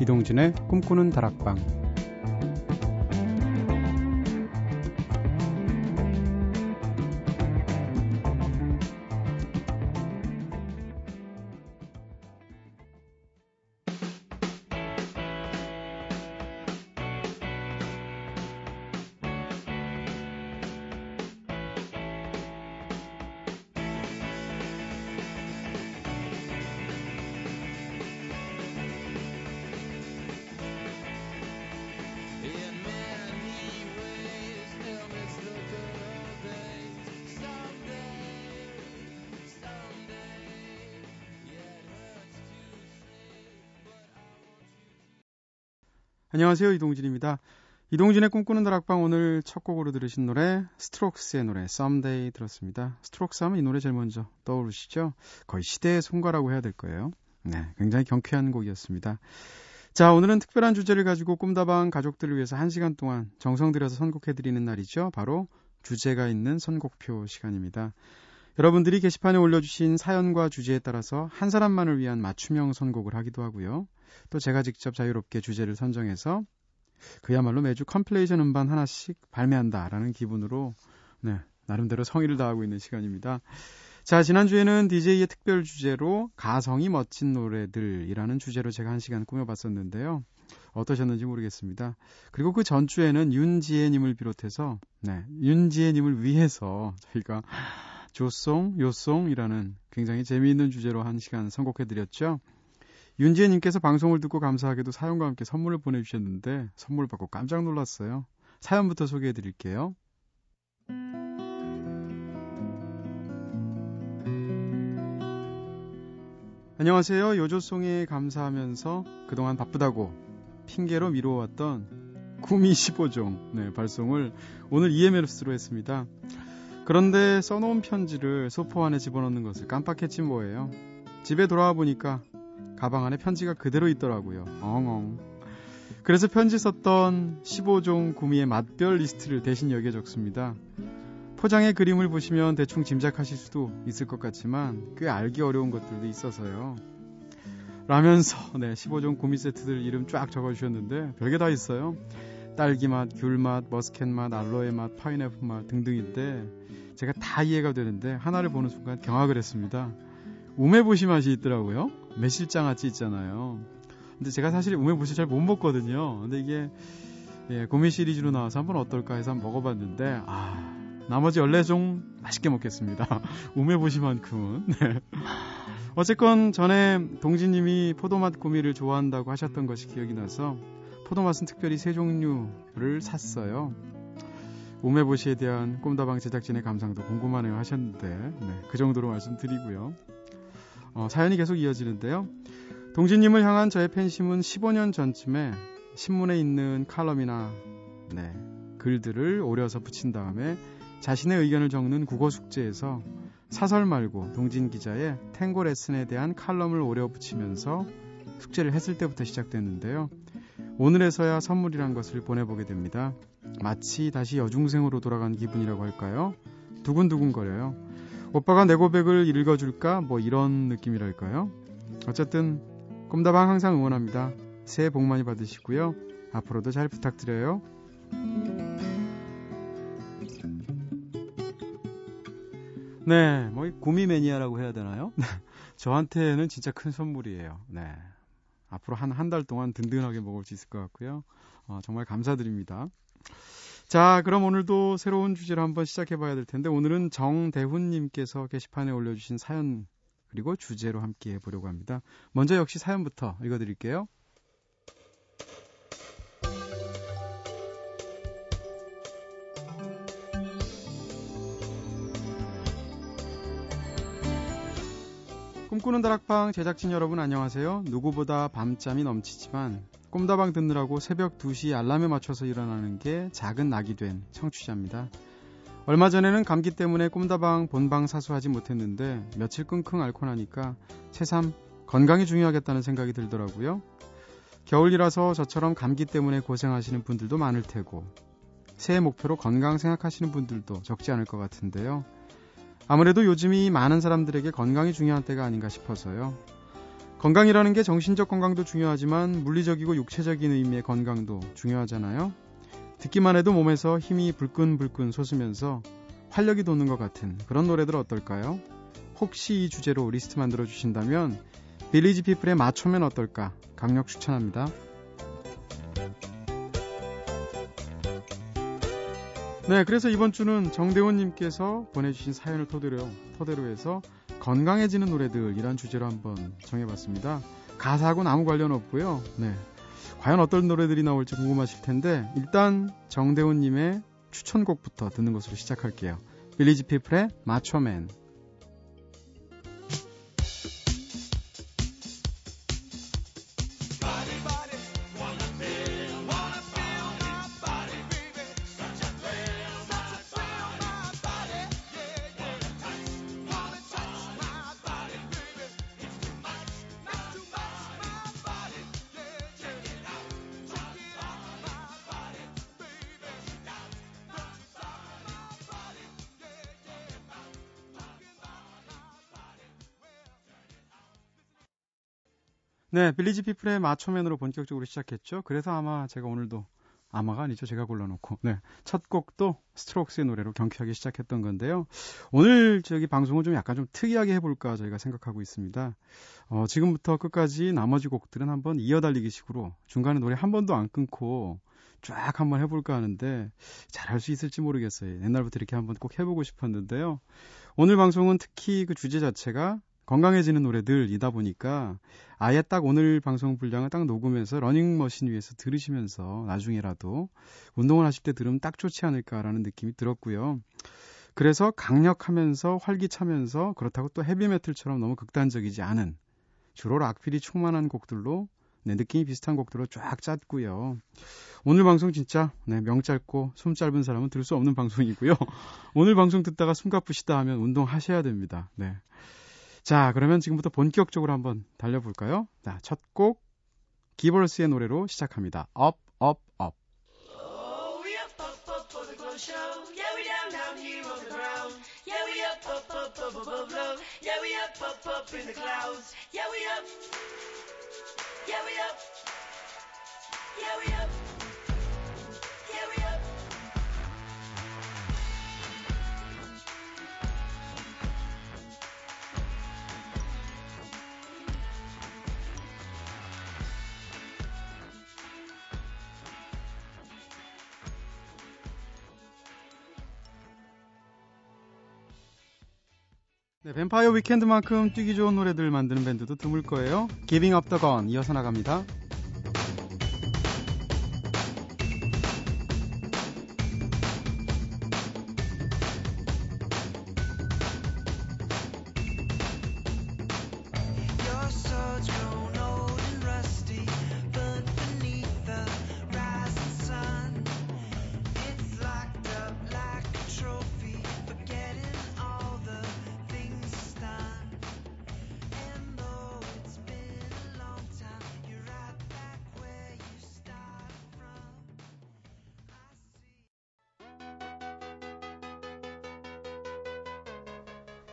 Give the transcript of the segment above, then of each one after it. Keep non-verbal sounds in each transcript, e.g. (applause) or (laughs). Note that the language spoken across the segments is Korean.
이동진의 꿈꾸는 다락방 안녕하세요. 이동진입니다. 이동진의 꿈꾸는 다락방 오늘 첫 곡으로 들으신 노래 Strokes의 노래 Someday 들었습니다. Strokes 하면 이 노래 제일 먼저 떠오르시죠? 거의 시대의 송가라고 해야 될 거예요. 네, 굉장히 경쾌한 곡이었습니다. 자, 오늘은 특별한 주제를 가지고 꿈다방 가족들을 위해서 1시간 동안 정성 들여서 선곡해드리는 날이죠. 바로 주제가 있는 선곡표 시간입니다. 여러분들이 게시판에 올려주신 사연과 주제에 따라서 한 사람만을 위한 맞춤형 선곡을 하기도 하고요. 또 제가 직접 자유롭게 주제를 선정해서 그야말로 매주 컴플레이션 음반 하나씩 발매한다라는 기분으로 네, 나름대로 성의를 다하고 있는 시간입니다. 자, 지난주에는 DJ의 특별 주제로 가성이 멋진 노래들이라는 주제로 제가 한 시간 꾸며봤었는데요. 어떠셨는지 모르겠습니다. 그리고 그 전주에는 윤지혜님을 비롯해서, 네, 윤지혜님을 위해서 저희가 조송, 요송이라는 굉장히 재미있는 주제로 한 시간 선곡해드렸죠. 윤지혜님께서 방송을 듣고 감사하게도 사연과 함께 선물을 보내주셨는데 선물 받고 깜짝 놀랐어요. 사연부터 소개해 드릴게요. 안녕하세요. 요조송에 감사하면서 그동안 바쁘다고 핑계로 미루어왔던 구미 15종 네, 발송을 오늘 EMS로 했습니다. 그런데 써놓은 편지를 소포 안에 집어넣는 것을 깜빡했지 뭐예요. 집에 돌아와 보니까 가방 안에 편지가 그대로 있더라고요. 엉엉. 그래서 편지 썼던 15종 구미의 맛별 리스트를 대신 여기에 적습니다. 포장의 그림을 보시면 대충 짐작하실 수도 있을 것 같지만 꽤 알기 어려운 것들도 있어서요. 라면서 네, 15종 구미 세트들 이름 쫙 적어주셨는데 별게 다 있어요. 딸기 맛, 귤 맛, muscat 맛, 알로에 맛, 파인애플 맛 등등인데 제가 다 이해가 되는데 하나를 보는 순간 경악을 했습니다. 우메보시 맛이 있더라고요. 매실장아찌 있잖아요. 근데 제가 사실 우메보시 잘 못 먹거든요. 근데 이게 예, 고미 시리즈로 나와서 한번 어떨까 해서 한번 먹어봤는데 아 나머지 14종 맛있게 먹겠습니다. (laughs) 우메보시만큼은. (laughs) 네. 어쨌건 전에 동진님이 포도맛 고미를 좋아한다고 하셨던 것이 기억이 나서 포도맛은 특별히 세 종류를 샀어요. 우메보시에 대한 꿈다방 제작진의 감상도 궁금하네요 하셨는데 네, 그 정도로 말씀드리고요. 어, 사연이 계속 이어지는데요. 동진님을 향한 저의 팬심은 15년 전쯤에 신문에 있는 칼럼이나 네, 글들을 오려서 붙인 다음에 자신의 의견을 적는 국어 숙제에서 사설 말고 동진 기자의 탱고 레슨에 대한 칼럼을 오려 붙이면서 숙제를 했을 때부터 시작됐는데요. 오늘에서야 선물이란 것을 보내보게 됩니다. 마치 다시 여중생으로 돌아간 기분이라고 할까요? 두근두근거려요. 오빠가 내 고백을 읽어줄까? 뭐 이런 느낌이랄까요? 어쨌든 꿈다방 항상 응원합니다. 새해 복 많이 받으시고요. 앞으로도 잘 부탁드려요. 네, 뭐 구미 매니아라고 해야 되나요? (laughs) 저한테는 진짜 큰 선물이에요. 네. 앞으로 한 한 달 동안 든든하게 먹을 수 있을 것 같고요. 어, 정말 감사드립니다. 자, 그럼 오늘도 새로운 주제를 한번 시작해 봐야 될 텐데 오늘은 정대훈 님께서 게시판에 올려 주신 사연 그리고 주제로 함께 해 보려고 합니다. 먼저 역시 사연부터 읽어 드릴게요. 꿈꾸는 다락방 제작진 여러분 안녕하세요. 누구보다 밤잠이 넘치지만 꿈다방 듣느라고 새벽 2시 알람에 맞춰서 일어나는 게 작은 낙이 된 청취자입니다. 얼마 전에는 감기 때문에 꿈다방 본방 사수하지 못했는데 며칠 끙끙 앓고 나니까 새삼 건강이 중요하겠다는 생각이 들더라고요. 겨울이라서 저처럼 감기 때문에 고생하시는 분들도 많을 테고 새해 목표로 건강 생각하시는 분들도 적지 않을 것 같은데요. 아무래도 요즘이 많은 사람들에게 건강이 중요한 때가 아닌가 싶어서요. 건강이라는 게 정신적 건강도 중요하지만 물리적이고 육체적인 의미의 건강도 중요하잖아요. 듣기만 해도 몸에서 힘이 불끈불끈 솟으면서 활력이 돋는 것 같은 그런 노래들 어떨까요? 혹시 이 주제로 리스트 만들어 주신다면 빌리지 피플에 맞춰면 어떨까 강력 추천합니다. 네, 그래서 이번 주는 정대원님께서 보내주신 사연을 토대로, 토대로 해서 건강해지는 노래들 이란 주제로 한번 정해봤습니다. 가사하고는 아무 관련 없고요. 네. 과연 어떤 노래들이 나올지 궁금하실 텐데 일단 정대훈님의 추천곡부터 듣는 것으로 시작할게요. 빌리지 피플의 마초맨 네, 빌리지 피플의 마초맨으로 본격적으로 시작했죠. 그래서 아마 제가 오늘도 아마가 아니죠. 제가 골라놓고. 네. 첫 곡도 스트록스의 노래로 경쾌하게 시작했던 건데요. 오늘 저기 방송을 좀 약간 좀 특이하게 해볼까 저희가 생각하고 있습니다. 어, 지금부터 끝까지 나머지 곡들은 한번 이어달리기 식으로 중간에 노래 한 번도 안 끊고 쫙 한번 해볼까 하는데 잘할 수 있을지 모르겠어요. 옛날부터 이렇게 한번 꼭 해보고 싶었는데요. 오늘 방송은 특히 그 주제 자체가 건강해지는 노래들이다 보니까 아예 딱 오늘 방송 분량을 딱 녹음해서 러닝머신 위에서 들으시면서 나중에라도 운동을 하실 때 들으면 딱 좋지 않을까라는 느낌이 들었고요. 그래서 강력하면서 활기차면서 그렇다고 또 헤비메탈처럼 너무 극단적이지 않은 주로 락필이 충만한 곡들로 네, 느낌이 비슷한 곡들로 쫙 짰고요. 오늘 방송 진짜 네, 명 짧고 숨 짧은 사람은 들을 수 없는 방송이고요. 오늘 방송 듣다가 숨 가쁘시다 하면 운동하셔야 됩니다. 네. 자, 그러면 지금부터 본격적으로 한번 달려볼까요? 자, 첫 곡, 기벌스의 노래로 시작합니다. Up, Up, Up. Oh, 뱀파이어 위켄드만큼 뛰기 좋은 노래들 만드는 밴드도 드물 거예요. Giving Up the Gun 이어서 나갑니다.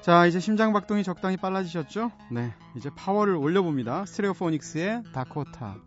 자, 이제 심장 박동이 적당히 빨라지셨죠? 네, 이제 파워를 올려봅니다. 스테레오포닉스의 다코타.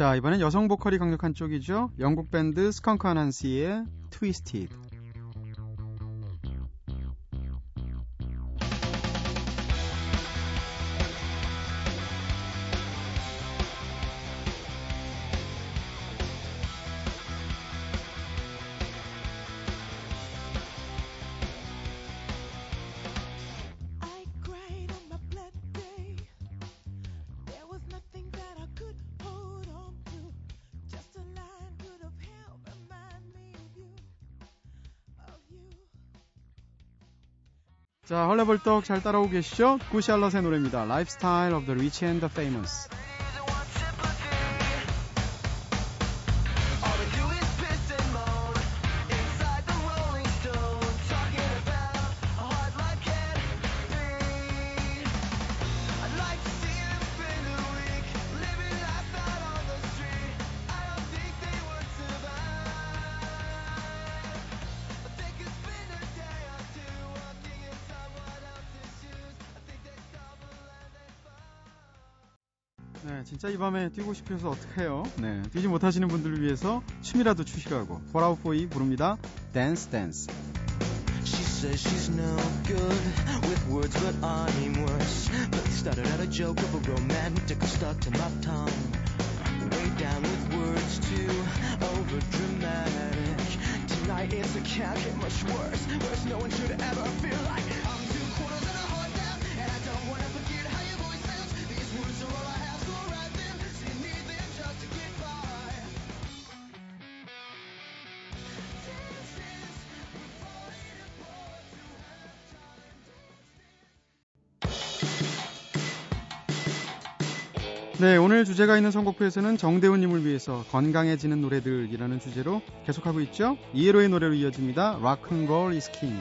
자, 이번엔 여성 보컬이 강력한 쪽이죠. 영국 밴드 스컹크 아난시의 트위스티드. 자, 헐레벌떡 잘 따라오고 계시죠? 구샬럿의 노래입니다. Lifestyle of the Rich and the Famous. 진짜 이 밤에 뛰고 싶어서 어떡해요? 네, 뛰지 못하시는 분들을 위해서 춤이라도 추시라고 포라우포이 부릅니다. 댄스 댄스. She says she's no good with words, but I'm worse. But started out a joke of a romantic stuck to my tongue. Way down with words too over dramatic. Tonight it's a can't get much worse. Worse, no one should ever feel like 네, 오늘 주제가 있는 선곡표에서는 정대훈님을 위해서 건강해지는 노래들이라는 주제로 계속하고 있죠. 이해로의 노래로 이어집니다. Rock'n'Roll is King.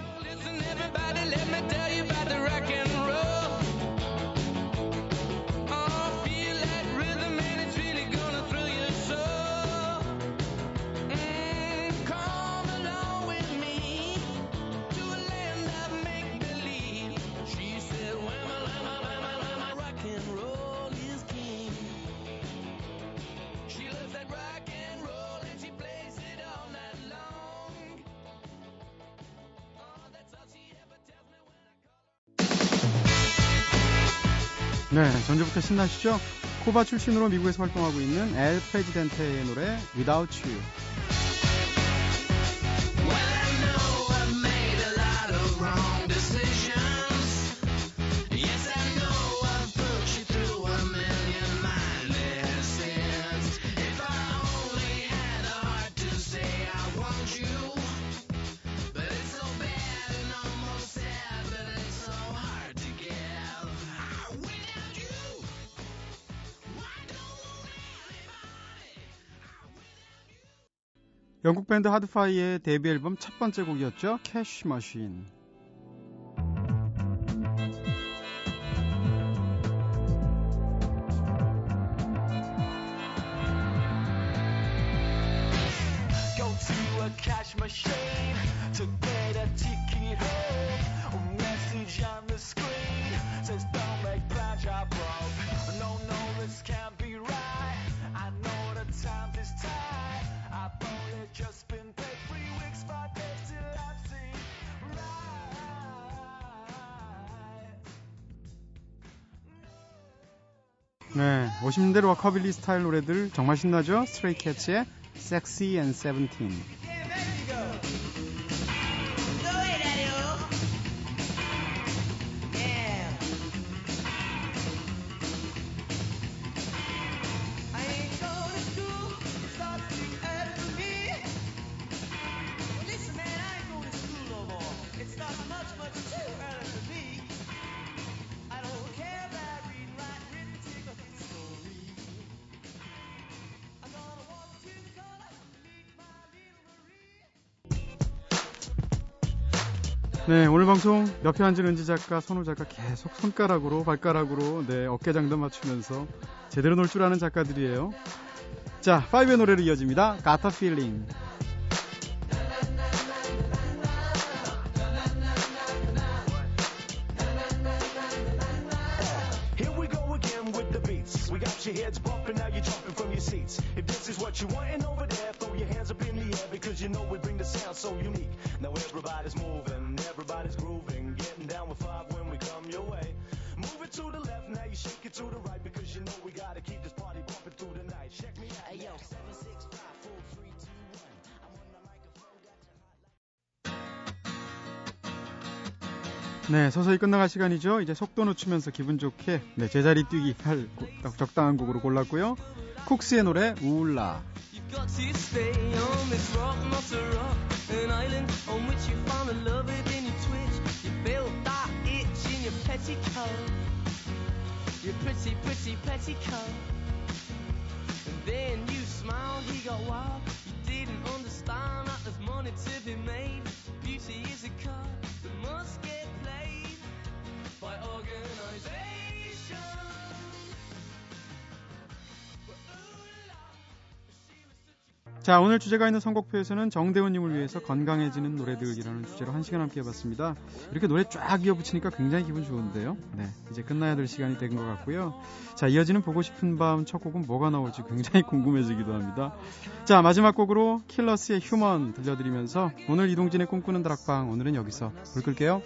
네, 전주부터 신나시죠? 코바 출신으로 미국에서 활동하고 있는 엘 프레지덴테의 노래 Without You. 영국 밴드 하드파이의 데뷔 앨범 첫 번째 곡이었죠. 캐시 머신. 네, 50년대 락커빌리 스타일 노래들 정말 신나죠? 스트레이캐츠의 Sexy and Seventeen. 네, 오늘 방송 옆에 앉은 은지 작가, 선우 작가 계속 손가락으로, 발가락으로, 네, 어깨장도 맞추면서 제대로 놀 줄 아는 작가들이에요. 자, 5의 노래로 이어집니다. A Feeling. your over 네, 서서히 끝나갈 시간이죠. 이제 속도 늦추면서 기분 좋게 네, 제자리 뛰기 할 적당한 곡으로 골랐고요. 쿡스의 노래 우울라. 자, 오늘 주제가 있는 선곡표에서는 정대훈님을 위해서 건강해지는 노래들이라는 주제로 한 시간 함께 해봤습니다. 이렇게 노래 쫙 이어붙이니까 굉장히 기분 좋은데요. 네, 이제 끝나야 될 시간이 된 것 같고요. 자, 이어지는 보고 싶은 밤 첫 곡은 뭐가 나올지 굉장히 (laughs) 궁금해지기도 합니다. 자, 마지막 곡으로 킬러스의 휴먼 들려드리면서 오늘 이동진의 꿈꾸는 다락방 오늘은 여기서 불 끌게요.